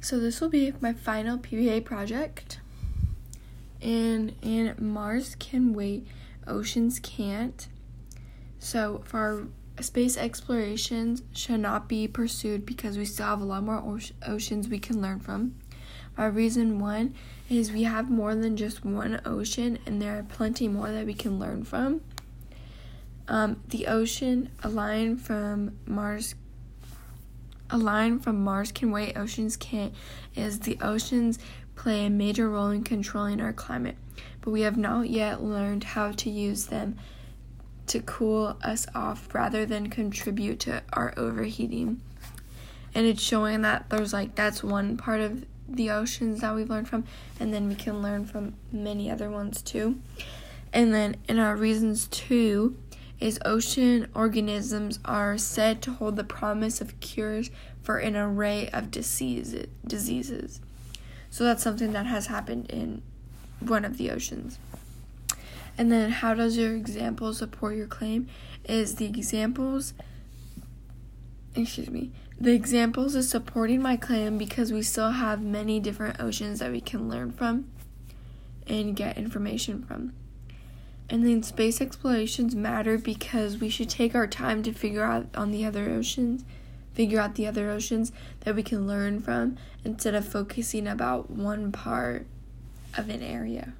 So this will be my final PBA project. And in Mars can wait, oceans can't. So for space explorations should not be pursued because we still have a lot more oceans we can learn from. My reason one is we have more than just one ocean and there are plenty more that we can learn from. Um, the ocean, a line from Mars a line from Mars can wait, oceans can't, is the oceans play a major role in controlling our climate, but we have not yet learned how to use them to cool us off rather than contribute to our overheating. And it's showing that there's like that's one part of the oceans that we've learned from, and then we can learn from many other ones too. And then in our reasons too, is ocean organisms are said to hold the promise of cures for an array of diseases. diseases. So that's something that has happened in one of the oceans. And then, how does your example support your claim? Is the examples, excuse me, the examples is supporting my claim because we still have many different oceans that we can learn from and get information from. And then space explorations matter because we should take our time to figure out on the other oceans, figure out the other oceans that we can learn from instead of focusing about one part of an area.